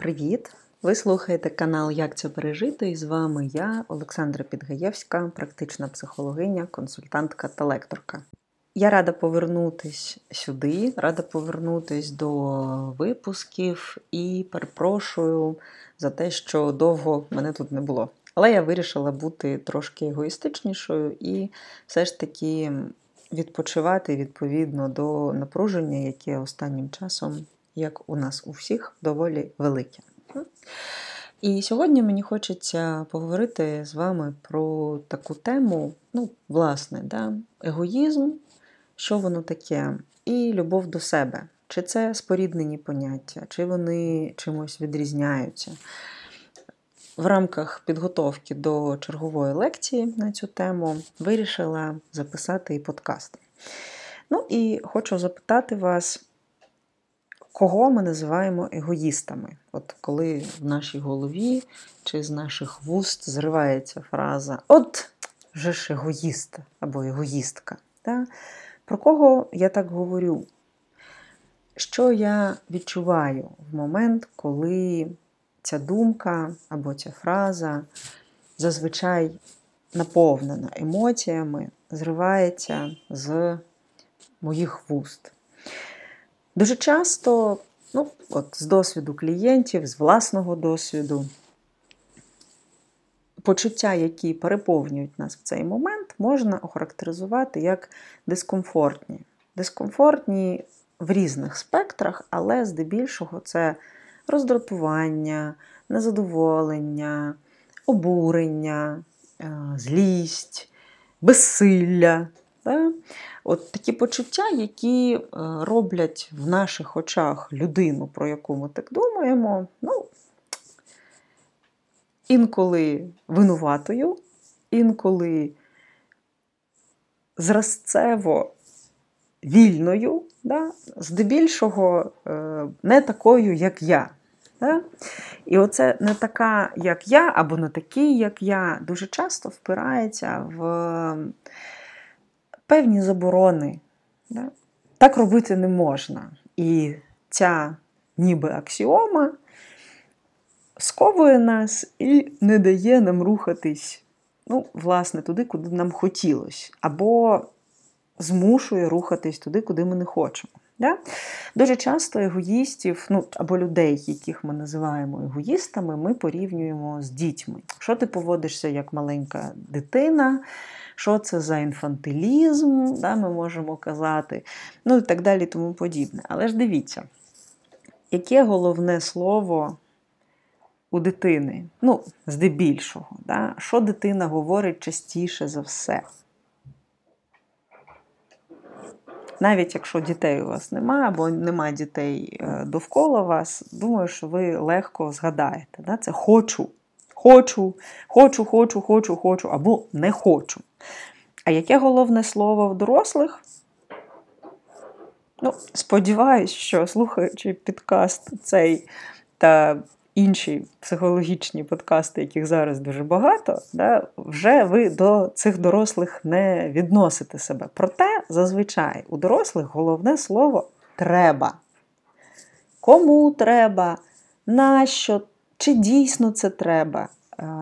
Привіт! Ви слухаєте канал Як це пережити? І з вами я, Олександра Підгаєвська, практична психологиня, консультантка та лекторка. Я рада повернутись сюди, рада повернутись до випусків і перепрошую за те, що довго мене тут не було. Але я вирішила бути трошки егоїстичнішою і все ж таки відпочивати відповідно до напруження, яке останнім часом, як у нас у всіх, доволі велике. І сьогодні мені хочеться поговорити з вами про таку тему, ну, власне, да, егоїзм, що воно таке, і любов до себе. Чи це споріднені поняття, чи вони чимось відрізняються. В рамках підготовки до чергової лекції на цю тему вирішила записати і подкаст. Ну і хочу запитати вас, кого ми називаємо егоїстами? От коли в нашій голові чи з наших вуст зривається фраза От вже ж егоїст або егоїстка. Да? Про кого я так говорю? Що я відчуваю в момент, коли ця думка або ця фраза зазвичай наповнена емоціями, зривається з моїх вуст. Дуже часто, ну, от з досвіду клієнтів, з власного досвіду, почуття, які переповнюють нас в цей момент, можна охарактеризувати як дискомфортні. Дискомфортні в різних спектрах, але здебільшого це роздратування, незадоволення, обурення, е, злість, безсилля. От такі почуття, які е, роблять в наших очах людину, про яку ми так думаємо, ну, інколи винуватою, інколи зразцево вільною, да? здебільшого е, не такою, як я. Да? І оце не така, як я, або не такий, як я, дуже часто впирається в певні заборони. Да? Так робити не можна. І ця ніби аксіома сковує нас і не дає нам рухатись, ну, власне, туди, куди нам хотілося. Або змушує рухатись туди, куди ми не хочемо. Да? Дуже часто егоїстів, ну або людей, яких ми називаємо егоїстами, ми порівнюємо з дітьми. Що ти поводишся як маленька дитина? Що це за інфантилізм, да, ми можемо казати, ну і так далі, тому подібне. Але ж дивіться, яке головне слово у дитини? Ну, здебільшого, да? що дитина говорить частіше за все? Навіть якщо дітей у вас немає, або немає дітей е, довкола вас, думаю, що ви легко згадаєте. Да? Це хочу, хочу, хочу, хочу, хочу, хочу, або не хочу. А яке головне слово в дорослих? Ну, Сподіваюсь, що слухаючи підкаст цей та інші психологічні подкасти, яких зараз дуже багато, да, вже ви до цих дорослих не відносите себе. Проте, зазвичай, у дорослих головне слово треба. Кому треба, нащо, чи дійсно це треба?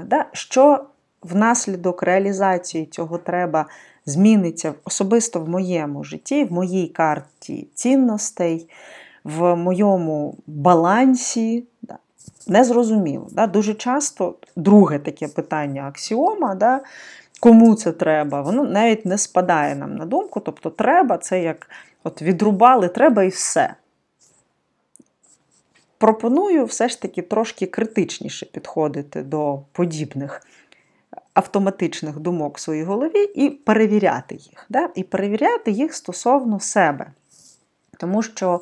Да? Що внаслідок реалізації цього треба зміниться особисто в моєму житті, в моїй карті цінностей, в моєму балансі. Незрозуміло. Дуже часто друге таке питання аксіома, кому це треба, воно навіть не спадає нам на думку. Тобто, треба це як от відрубали, треба і все. Пропоную все ж таки трошки критичніше підходити до подібних автоматичних думок в своїй голові і перевіряти їх. Да? І перевіряти їх стосовно себе. Тому що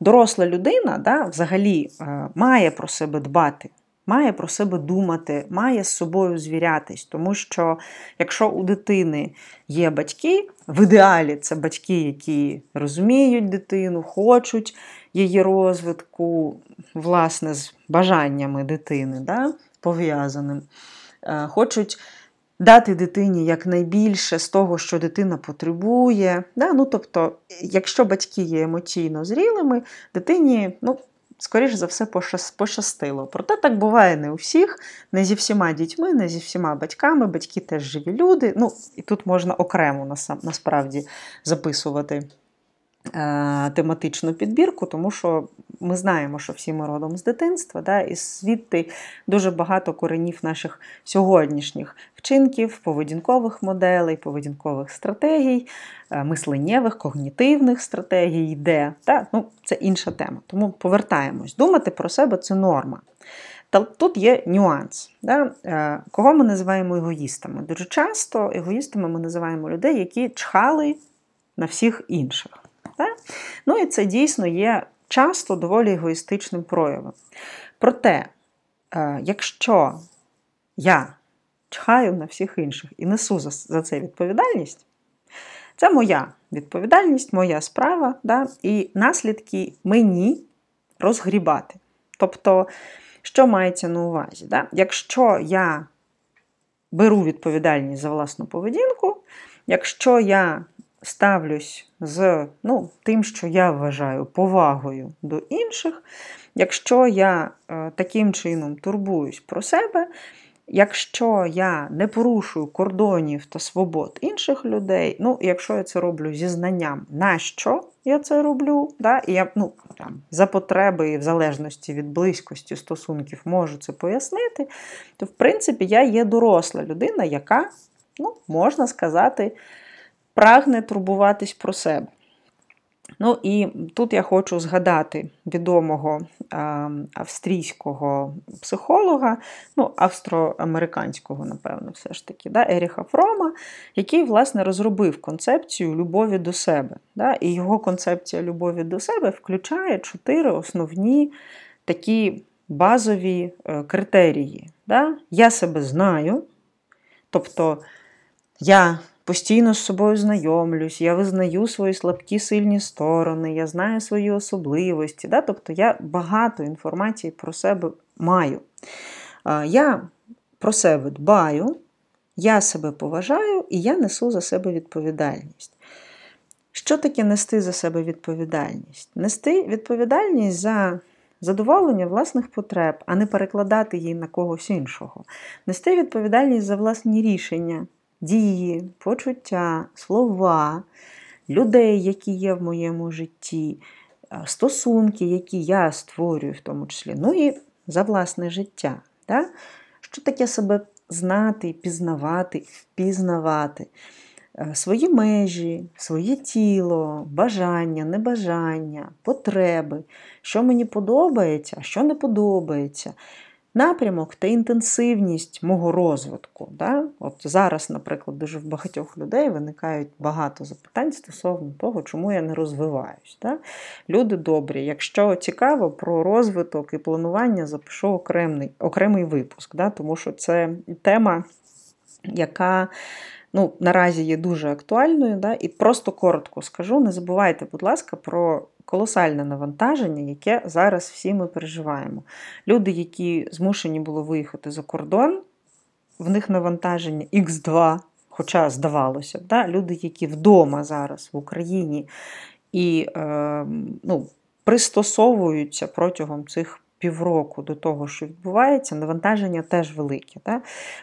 доросла людина да, взагалі е, має про себе дбати, має про себе думати, має з собою звірятись. Тому що якщо у дитини є батьки, в ідеалі це батьки, які розуміють дитину, хочуть її розвитку, власне, з бажаннями дитини да, пов'язаним, е, хочуть дати дитині якнайбільше з того, що дитина потребує. Да? Ну, Тобто, якщо батьки є емоційно зрілими, дитині ну, скоріш за все, пощастило. Проте так буває не у всіх, не зі всіма дітьми, не зі всіма батьками. Батьки теж живі люди. Ну, І тут можна окремо насправді записувати. Е, тематичну підбірку, тому що ми знаємо, що всі ми родом з дитинства, да, і звідти дуже багато коренів наших сьогоднішніх вчинків, поведінкових моделей, поведінкових стратегій, е, мисленнєвих, когнітивних стратегій йде. Да? Ну, Це інша тема. Тому повертаємось. Думати про себе це норма. Та тут є нюанс. Да? Е, кого ми називаємо егоїстами? Дуже часто егоїстами ми називаємо людей, які чхали на всіх інших. Так? Ну і це дійсно є часто доволі егоїстичним проявом. Проте, е, якщо я чхаю на всіх інших і несу за це відповідальність, це моя відповідальність, моя справа, да? і наслідки мені розгрібати. Тобто, що мається на увазі? Да? Якщо я беру відповідальність за власну поведінку, якщо я ставлюсь з ну, тим, що я вважаю повагою до інших, якщо я е, таким чином турбуюсь про себе, якщо я не порушую кордонів та свобод інших людей, ну, якщо я це роблю зі знанням, на що я це роблю, да, і я ну, там, за потреби і в залежності від близькості стосунків можу це пояснити, то в принципі я є доросла людина, яка, ну, можна сказати, прагне турбуватись про себе. Ну і тут я хочу згадати відомого австрійського психолога, ну, австроамериканського, напевно, все ж таки, да, Еріха Фрома, який, власне, розробив концепцію любові до себе. Да, І його концепція любові до себе включає чотири основні такі базові е, критерії. Да? Я себе знаю, тобто я постійно з собою знайомлюсь, я визнаю свої слабкі сильні сторони, я знаю свої особливості. Да? Тобто я багато інформації про себе маю. Я про себе дбаю, я себе поважаю і я несу за себе відповідальність. Що таке нести за себе відповідальність? Нести відповідальність за задоволення власних потреб, а не перекладати її на когось іншого. Нести відповідальність за власні рішення, дії, почуття, слова, людей, які є в моєму житті, стосунки, які я створюю, в тому числі, ну і за власне життя. Да? Що таке себе знати, пізнавати, впізнавати? Свої межі, своє тіло, бажання, небажання, потреби, що мені подобається, що не подобається, напрямок та інтенсивність мого розвитку. Да? От Зараз, наприклад, дуже в багатьох людей виникають багато запитань стосовно того, чому я не розвиваюсь. Да? Люди добрі, якщо цікаво про розвиток і планування, запишу окремий окремий випуск, да? тому що це тема, яка ну, Наразі є дуже актуальною, Да? і просто коротко скажу: не забувайте, будь ласка, про колосальне навантаження, яке зараз всі ми переживаємо. Люди, які змушені були виїхати за кордон, в них навантаження Х2, хоча здавалося, да? люди, які вдома зараз в Україні і е, ну, пристосовуються протягом цих півроку до того, що відбувається, навантаження теж велике. Да?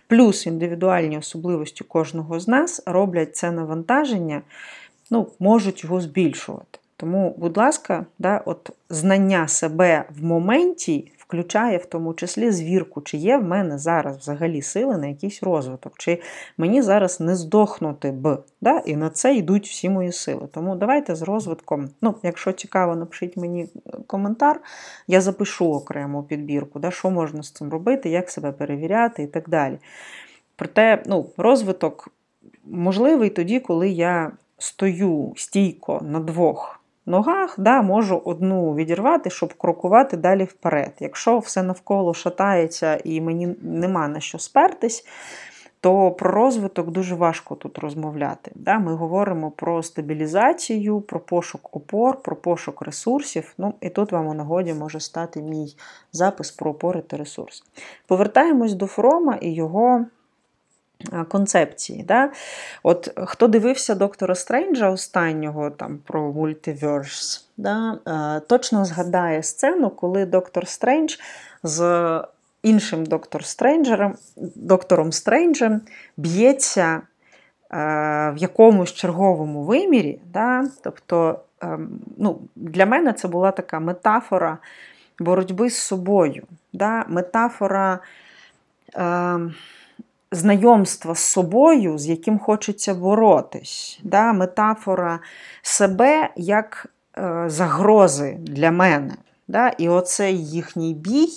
Плюс індивідуальні особливості кожного з нас роблять це навантаження, ну, можуть його збільшувати. Тому, будь ласка, да, от знання себе в моменті включає в тому числі звірку, чи є в мене зараз взагалі сили на якийсь розвиток, чи мені зараз не здохнути б. Да? І на це йдуть всі мої сили. Тому давайте з розвитком, ну, якщо цікаво, напишіть мені коментар, я запишу окрему підбірку, да, що можна з цим робити, як себе перевіряти і так далі. Проте, ну, розвиток можливий тоді, коли я стою стійко на двох ногах, да, можу одну відірвати, щоб крокувати далі вперед. Якщо все навколо шатається і мені нема на що спертись, то про розвиток дуже важко тут розмовляти. Да? Ми говоримо про стабілізацію, про пошук опор, про пошук ресурсів. Ну, І тут вам у нагоді може стати мій запис про опори та ресурси. Повертаємось до Фрома і його концепції. Да? От Хто дивився доктора Стренджа останнього там про мультиверс, да? точно згадає сцену, коли доктор Стрендж з іншим доктор Стренджером, доктором Стренджем б'ється в якомусь черговому вимірі. Да? Тобто, ну, Для мене це була така метафора боротьби з собою, да? метафора. Е, знайомства з собою, з яким хочеться боротись. Да? Метафора себе як е, загрози для мене. Да? І оцей їхній бій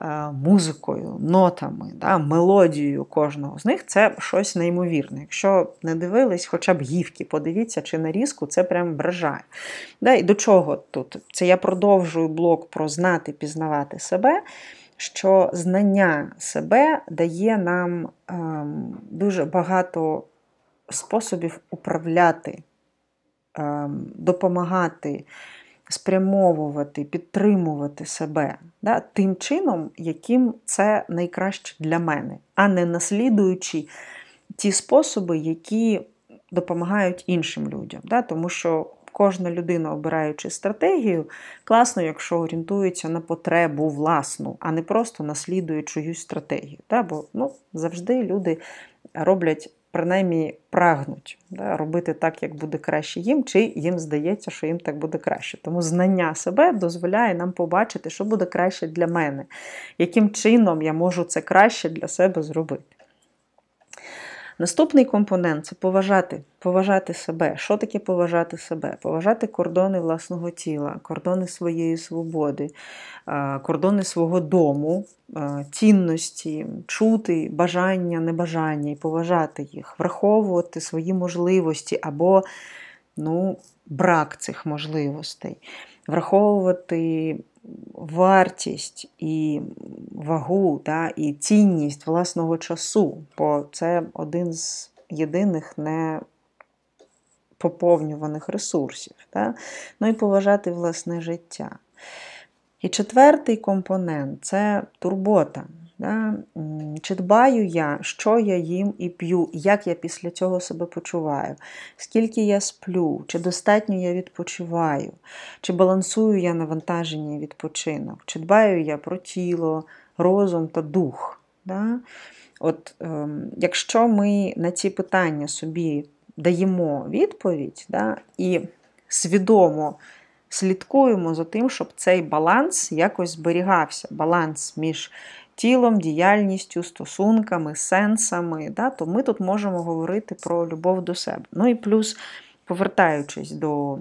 е, музикою, нотами, да? мелодією кожного з них це щось неймовірне. Якщо не дивились, хоча б гівки, подивіться чи нарізку, це прям вражає. Да? І до чого тут? Це я продовжую блок про знати, пізнавати себе що знання себе дає нам ем, дуже багато способів управляти, ем, допомагати, спрямовувати, підтримувати себе да, тим чином, яким це найкраще для мене, а не наслідуючи ті способи, які допомагають іншим людям. Да, Тому що кожна людина, обираючи стратегію, класно, якщо орієнтується на потребу власну, а не просто наслідує чиюсь стратегію. Да? Бо ну, завжди люди роблять. Принаймні прагнуть да, робити так, як буде краще їм, чи їм здається, що їм так буде краще. Тому знання себе дозволяє нам побачити, що буде краще для мене, яким чином я можу це краще для себе зробити. Наступний компонент це поважати поважати себе. Що таке поважати себе? Поважати кордони власного тіла, кордони своєї свободи, кордони свого дому, цінності, чути бажання, небажання і поважати їх, враховувати свої можливості або ну, брак цих можливостей, враховувати вартість і вагу та, і цінність власного часу, бо це один з єдиних не поповнюваних ресурсів. та? Ну і поважати власне життя. І четвертий компонент це турбота. Да? Чи дбаю я, що я їм і п'ю, як я після цього себе почуваю, скільки я сплю, чи достатньо я відпочиваю, чи балансую я навантаження і відпочинок, чи дбаю я про тіло, розум та дух. Да? От, ем, Якщо ми на ці питання собі даємо відповідь да, і свідомо слідкуємо за тим, щоб цей баланс якось зберігався, баланс між тілом, діяльністю, стосунками, сенсами, да, то ми тут можемо говорити про любов до себе. Ну і плюс, повертаючись до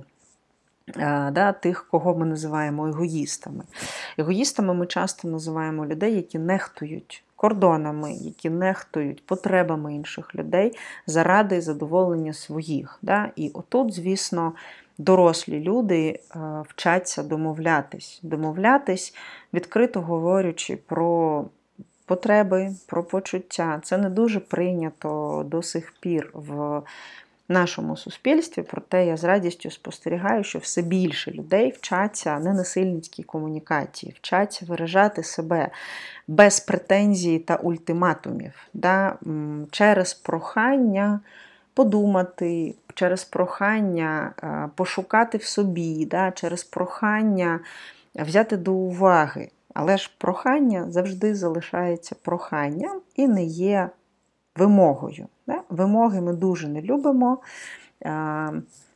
да, Тих, кого ми називаємо егоїстами. Егоїстами ми часто називаємо людей, які нехтують кордонами, які нехтують потребами інших людей заради задоволення своїх. Да? І отут, звісно, дорослі люди е, вчаться домовлятись, домовлятись, відкрито говорячи про потреби, про почуття. Це не дуже прийнято до сих пір в нашому суспільстві, проте я з радістю спостерігаю, що все більше людей вчаться ненасильницькій комунікації, вчаться виражати себе без претензій та ультиматумів, да, через прохання подумати, через прохання е, пошукати в собі, да, через прохання взяти до уваги. Але ж прохання завжди залишається проханням і не є вимогою. Да? Вимоги ми дуже не любимо.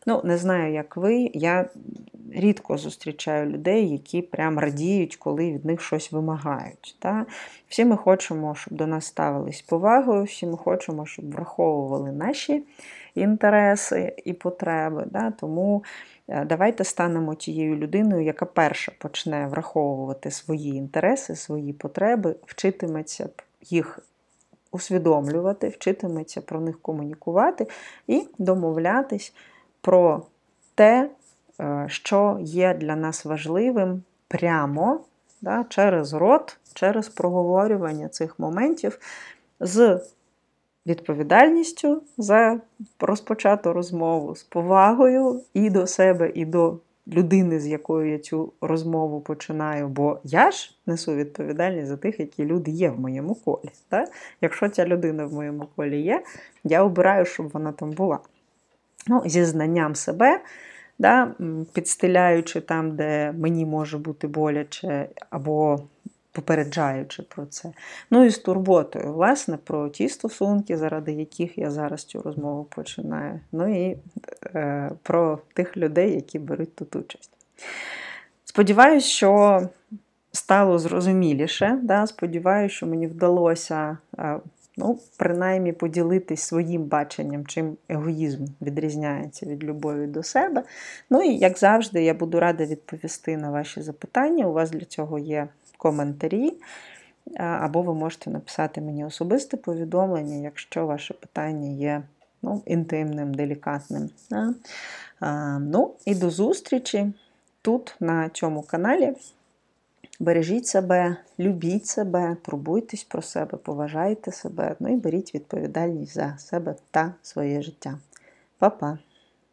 Ну, Не знаю, як ви. Я рідко зустрічаю людей, які прям радіють, коли від них щось вимагають. Да? Всі ми хочемо, щоб до нас ставились повагою, всі ми хочемо, щоб враховували наші інтереси і потреби. Да? Тому е, давайте станемо тією людиною, яка перша почне враховувати свої інтереси, свої потреби, вчитиметься їх усвідомлювати, вчитиметься про них комунікувати і домовлятись про те, е, що є для нас важливим прямо да, через рот, через проговорювання цих моментів з відповідальністю за розпочату розмову, з повагою і до себе, і до людини, з якою я цю розмову починаю, бо я ж несу відповідальність за тих, які люди є в моєму колі. Так? Якщо ця людина в моєму колі є, я обираю, щоб вона там була. Ну, Зі знанням себе, да, підстеляючи там, де мені може бути боляче, або попереджаючи про це. Ну і з турботою, власне, про ті стосунки, заради яких я зараз цю розмову починаю. Ну і е, про тих людей, які беруть тут участь. Сподіваюсь, що стало зрозуміліше. Да? Сподіваюся, що мені вдалося. Е, ну, принаймні поділитись своїм баченням, чим егоїзм відрізняється від любові до себе. Ну і, як завжди, я буду рада відповісти на ваші запитання. У вас для цього є коментарі, або ви можете написати мені особисте повідомлення, якщо ваше питання є ну, інтимним, делікатним. Ну, і до зустрічі тут, на цьому каналі. Бережіть себе, любіть себе, турбуйтесь про себе, поважайте себе, ну і беріть відповідальність за себе та своє життя. Па-па!